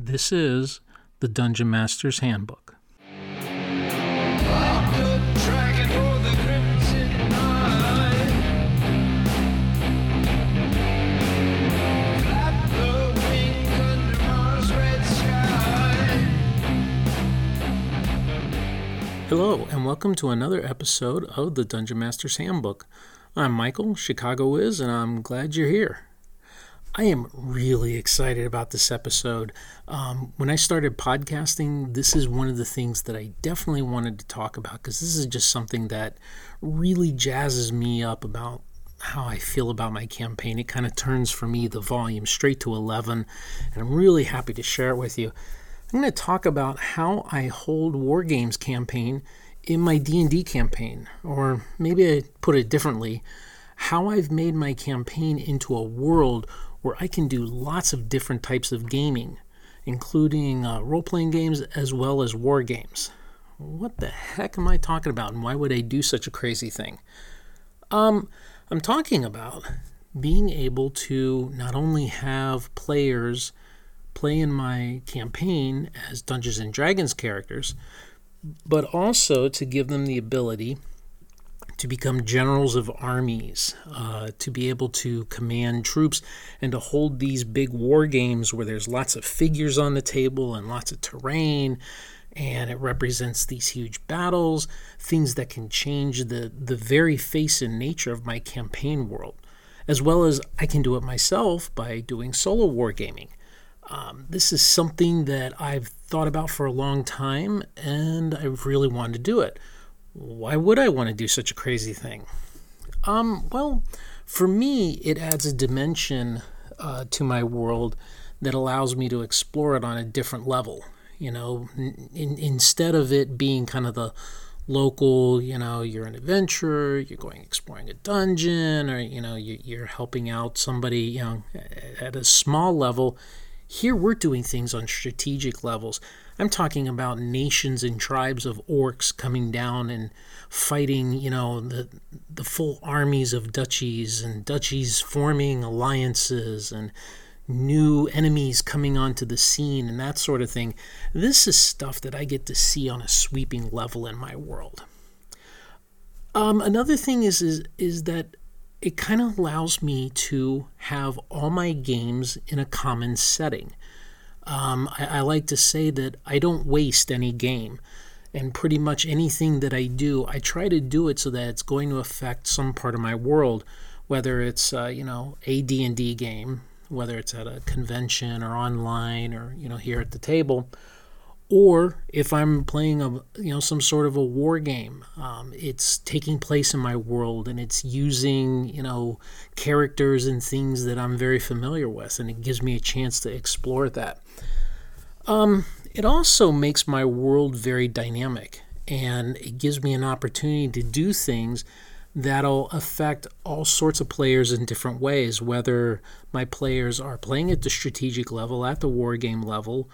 This is the Dungeon Master's Handbook. Hello, and welcome to another episode of the Dungeon Master's Handbook. I'm Michael, Chicago Wiz, and I'm glad you're here. I am really excited about this episode. Um, when I started podcasting, this is one of the things that I definitely wanted to talk about because this is just something that really jazzes me up about how I feel about my campaign. It kind of turns for me the volume straight to 11, and I'm really happy to share it with you. I'm going to talk about how I hold War Games campaign in my D&D campaign, or maybe I put it differently, how I've made my campaign into a world where I can do lots of different types of gaming, including uh, role playing games as well as war games. What the heck am I talking about, and why would I do such a crazy thing? Um, I'm talking about being able to not only have players play in my campaign as Dungeons and Dragons characters, but also to give them the ability to become generals of armies, uh, to be able to command troops, and to hold these big war games where there's lots of figures on the table and lots of terrain. And it represents these huge battles, things that can change the, the very face and nature of my campaign world, as well as I can do it myself by doing solo wargaming. Um, this is something that I've thought about for a long time, and I've really wanted to do it. Why would I want to do such a crazy thing? Um, well, for me, it adds a dimension uh, to my world that allows me to explore it on a different level. You know, in, instead of it being kind of the local, you know, you're an adventurer, you're going exploring a dungeon, or, you know, you, are helping out somebody, you know, at a small level. Here we're doing things on strategic levels. I'm talking about nations and tribes of orcs coming down and fighting, you know, the the full armies of duchies and duchies forming alliances and new enemies coming onto the scene and that sort of thing. This is stuff that I get to see on a sweeping level in my world. Um, another thing is is is that it kind of allows me to have all my games in a common setting. Um, I, I like to say that I don't waste any game. And pretty much anything that I do, I try to do it so that it's going to affect some part of my world, whether it's uh, you know a D and D game, whether it's at a convention or online or you know here at the table, or if I'm playing a you know some sort of a war game, um, it's taking place in my world and it's using you know characters and things that I'm very familiar with, and it gives me a chance to explore that. Um, it also makes my world very dynamic, and it gives me an opportunity to do things that'll affect all sorts of players in different ways. Whether my players are playing at the strategic level, at the war game level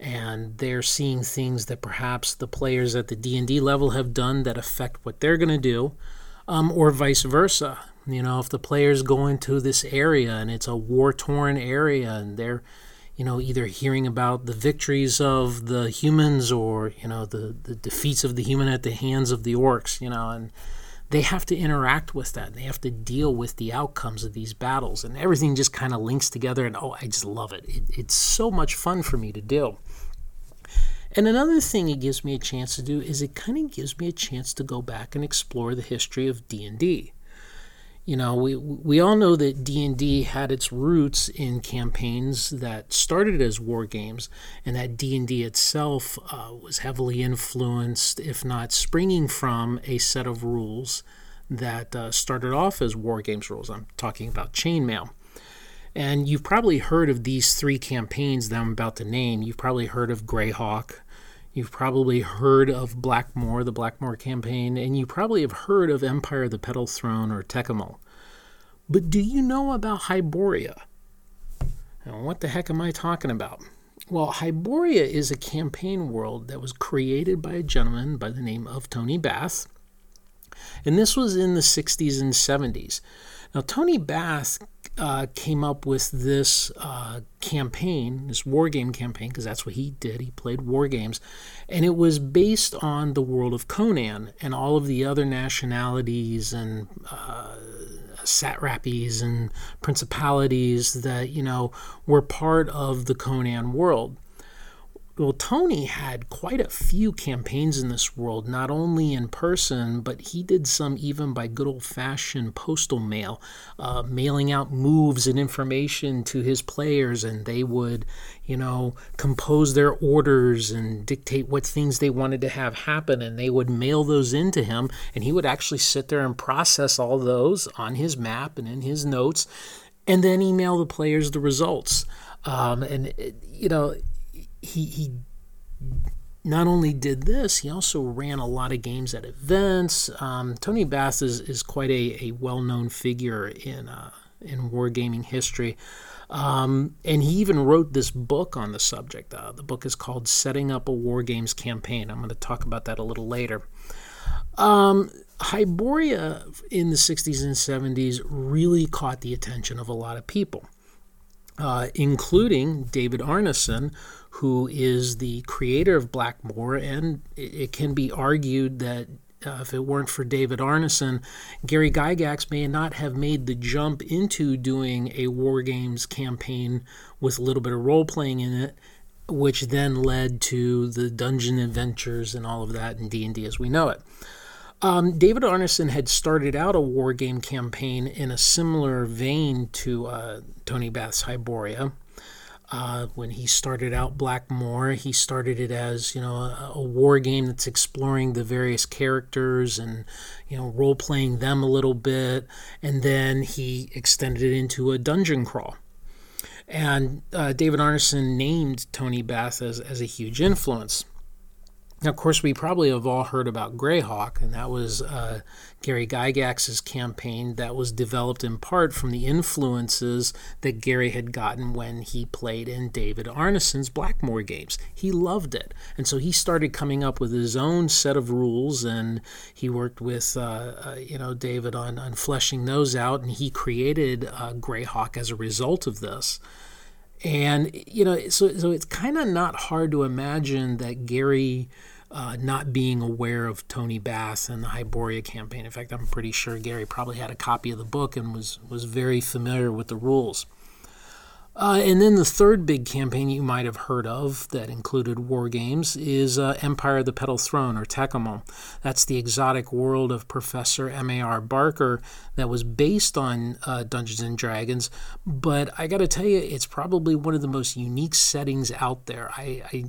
and they're seeing things that perhaps the players at the d&d level have done that affect what they're going to do um, or vice versa you know if the players go into this area and it's a war-torn area and they're you know either hearing about the victories of the humans or you know the, the defeats of the human at the hands of the orcs you know and they have to interact with that. They have to deal with the outcomes of these battles, and everything just kind of links together. And oh, I just love it. it. It's so much fun for me to do. And another thing it gives me a chance to do is it kind of gives me a chance to go back and explore the history of D&D. You know, we we all know that D&D had its roots in campaigns that started as war games and that D&D itself uh, was heavily influenced if not springing from a set of rules that uh, started off as war games rules. I'm talking about chainmail. And you've probably heard of these three campaigns that I'm about to name. You've probably heard of Greyhawk. You've probably heard of Blackmoor, the Blackmoor campaign, and you probably have heard of Empire of the Petal Throne or Tékumel. But do you know about Hyboria? And what the heck am I talking about? Well, Hyboria is a campaign world that was created by a gentleman by the name of Tony Bath. And this was in the 60s and 70s. Now, Tony Bath uh, came up with this uh, campaign, this war game campaign, because that's what he did. He played war games. And it was based on the world of Conan and all of the other nationalities and uh, satrapies and principalities that, you know, were part of the Conan world. Well, Tony had quite a few campaigns in this world, not only in person, but he did some even by good old fashioned postal mail, uh, mailing out moves and information to his players, and they would, you know, compose their orders and dictate what things they wanted to have happen, and they would mail those into him, and he would actually sit there and process all those on his map and in his notes, and then email the players the results. Um, and, you know, he he not only did this, he also ran a lot of games at events. Um, Tony Bath is, is quite a, a well known figure in uh, in wargaming history. Um, and he even wrote this book on the subject. Uh, the book is called Setting Up a War Games Campaign. I'm going to talk about that a little later. Um, Hyboria in the 60s and 70s really caught the attention of a lot of people, uh, including David Arneson, who is the creator of Blackmoor, and it can be argued that uh, if it weren't for David Arneson, Gary Gygax may not have made the jump into doing a war games campaign with a little bit of role playing in it, which then led to the dungeon adventures and all of that in D and D as we know it. Um, David Arneson had started out a war game campaign in a similar vein to uh, Tony Bath's Hyboria. Uh, when he started out Blackmoor, he started it as you know a, a, war game that's exploring the various characters and you know role playing them a little bit, and then he extended it into a dungeon crawl. And uh, David Arneson named Tony Bath as, as a huge influence. Now, of course, we probably have all heard about Greyhawk, and that was uh, Gary Gygax's campaign that was developed in part from the influences that Gary had gotten when he played in David Arneson's Blackmoor games. He loved it, and so he started coming up with his own set of rules, and he worked with uh, uh, you know David on on fleshing those out, and he created uh, Greyhawk as a result of this. And you know, so so it's kind of not hard to imagine that Gary uh, not being aware of Tony Bath and the Hyboria campaign. In fact, I'm pretty sure Gary probably had a copy of the book and was was very familiar with the rules. Uh, and then the third big campaign you might have heard of that included war games is uh, Empire of the Petal Throne, or Tékumel. That's the exotic world of Professor M.A.R. Barker that was based on uh, Dungeons and Dragons. But I got to tell you, it's probably one of the most unique settings out there. I, I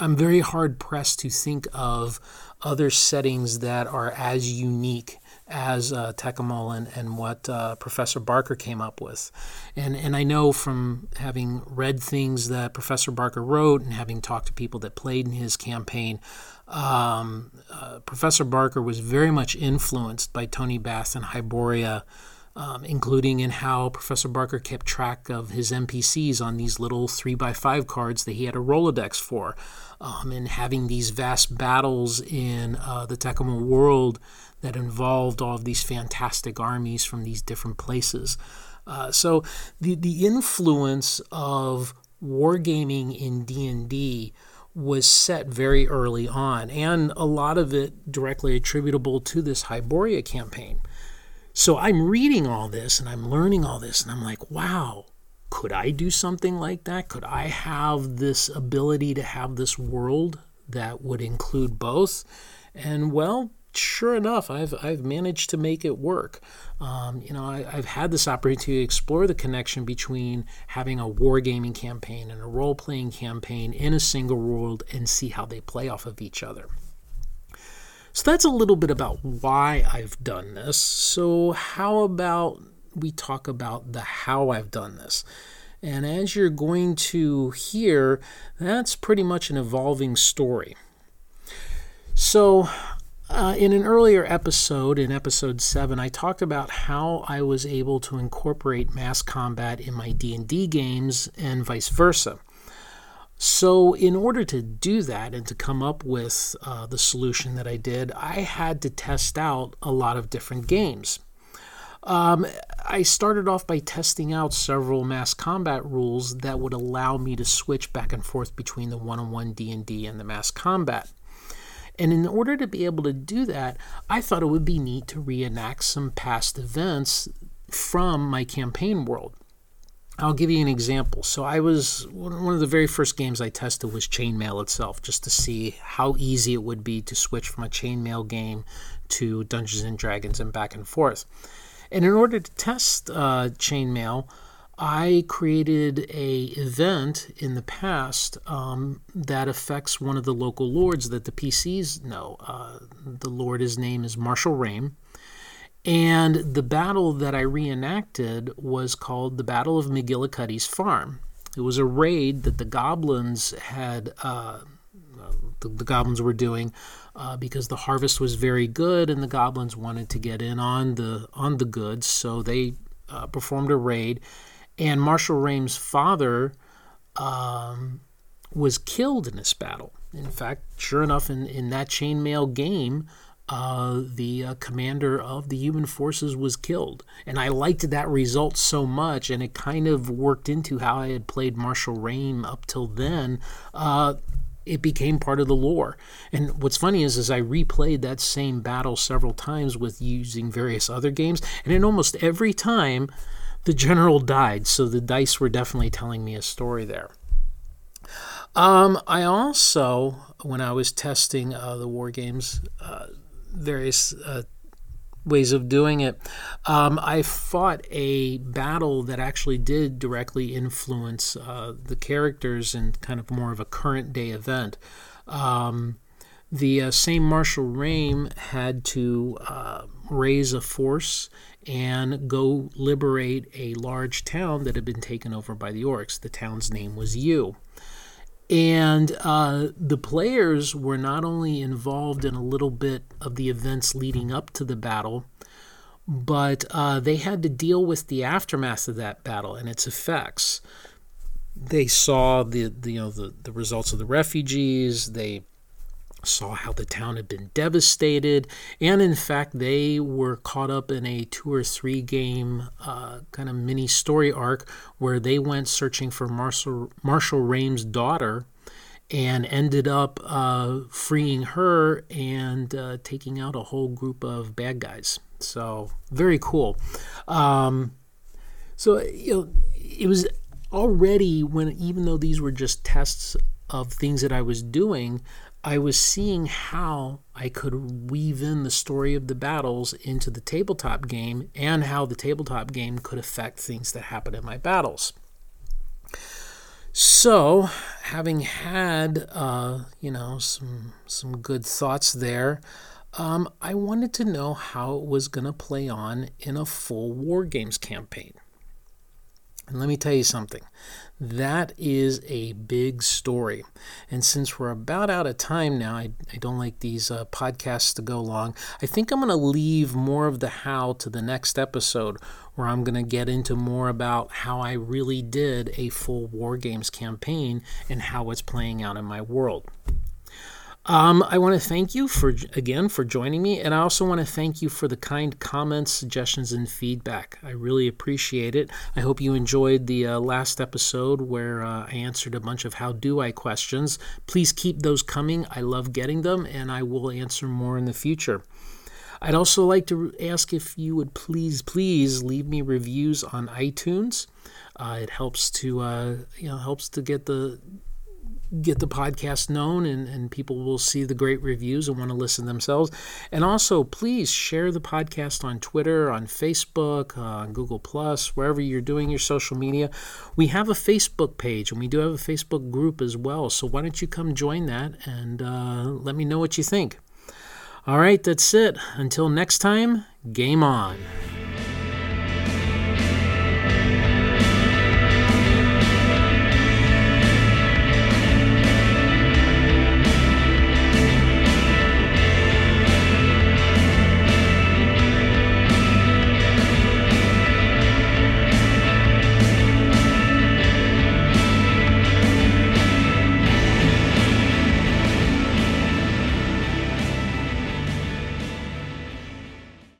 I'm very hard pressed to think of other settings that are as unique as uh, and, and what uh, Professor Barker came up with. And, and I know from having read things that Professor Barker wrote and having talked to people that played in his campaign, um, uh, Professor Barker was very much influenced by Tony Bath and Hyboria um, including in how Professor Barker kept track of his NPCs on these little 3x5 cards that he had a Rolodex for, um, and having these vast battles in uh, the Tékumel world that involved all of these fantastic armies from these different places. Uh, so the, the influence of wargaming in D&D was set very early on, and a lot of it directly attributable to this Hyboria campaign. So I'm reading all this and I'm learning all this, and I'm like, wow, could I do something like that? Could I have this ability to have this world that would include both? And well, sure enough, I've, I've managed to make it work. Um, you know, I, have had this opportunity to explore the connection between having a wargaming campaign and a role playing campaign in a single world and see how they play off of each other. So that's a little bit about why I've done this. So, how about we talk about the how I've done this? And as you're going to hear, that's pretty much an evolving story. So, uh, in an earlier episode, in episode seven, I talked about how I was able to incorporate mass combat in my D&D games and vice versa. So, in order to do that and to come up with uh, the solution that I did, I had to test out a lot of different games. Um, I started off by testing out several mass combat rules that would allow me to switch back and forth between the one-on-one D&D and the mass combat. And in order to be able to do that, I thought it would be neat to reenact some past events from my campaign world. I'll give you an example. So I was one of the very first games I tested was Chainmail itself, just to see how easy it would be to switch from a Chainmail game to Dungeons and Dragons and back and forth. And in order to test uh, Chainmail, I created a event in the past um, that affects one of the local lords that the PCs know. Uh, the lord, his name is Marshall Rame. And the battle that I reenacted was called the Battle of McGillicuddy's Farm. It was a raid that the goblins had, uh, the, the, goblins were doing uh, because the harvest was very good, and the goblins wanted to get in on the on the goods, so they uh, performed a raid. And Marshall Rame's father um, was killed in this battle. In fact, sure enough, in, in that chainmail game, uh, the uh, commander of the human forces was killed. And I liked that result so much, and it kind of worked into how I had played Marshall Rame up till then. Uh, it became part of the lore. And what's funny is, is I replayed that same battle several times with using various other games, and in almost every time, the general died. So the dice were definitely telling me a story there. Um, I also, when I was testing uh, the war games, uh, various uh, ways of doing it. Um, I fought a battle that actually did directly influence uh, the characters and kind of more of a current day event. Um, the uh, same Marshall Rame had to uh, raise a force and go liberate a large town that had been taken over by the orcs. The town's name was U. And uh, the players were not only involved in a little bit of the events leading up to the battle, but uh, they had to deal with the aftermath of that battle and its effects. They saw the, the you know the, the results of the refugees. They saw how the town had been devastated, and in fact, they were caught up in a two or three game uh, kind of mini story arc where they went searching for Marshall, Marshall Rame's daughter and ended up uh, freeing her and uh, taking out a whole group of bad guys. So, very cool. Um, so, you know, it was already when, even though these were just tests of things that I was doing, I was seeing how I could weave in the story of the battles into the tabletop game and how the tabletop game could affect things that happen in my battles. So, having had uh, you know some some good thoughts there, um, I wanted to know how it was going to play on in a full war games campaign. And let me tell you something. That is a big story. And since we're about out of time now, I, I don't like these uh, podcasts to go long. I think I'm going to leave more of the how to the next episode, where I'm going to get into more about how I really did a full War Games campaign and how it's playing out in my world. Um, I want to thank you for again for joining me, and I also want to thank you for the kind comments, suggestions, and feedback. I really appreciate it. I hope you enjoyed the uh, last episode where uh, I answered a bunch of how do I questions. Please keep those coming. I love getting them, and I will answer more in the future. I'd also like to ask if you would please, please leave me reviews on iTunes. Uh, it helps to uh, you know helps to get the get the podcast known and, and people will see the great reviews and want to listen themselves. And also, please share the podcast on Twitter, on Facebook, uh, on Google Plus, wherever you're doing your social media. We have a Facebook page and we do have a Facebook group as well. So why don't you come join that and uh, let me know what you think. All right, that's it. Until next time, game on.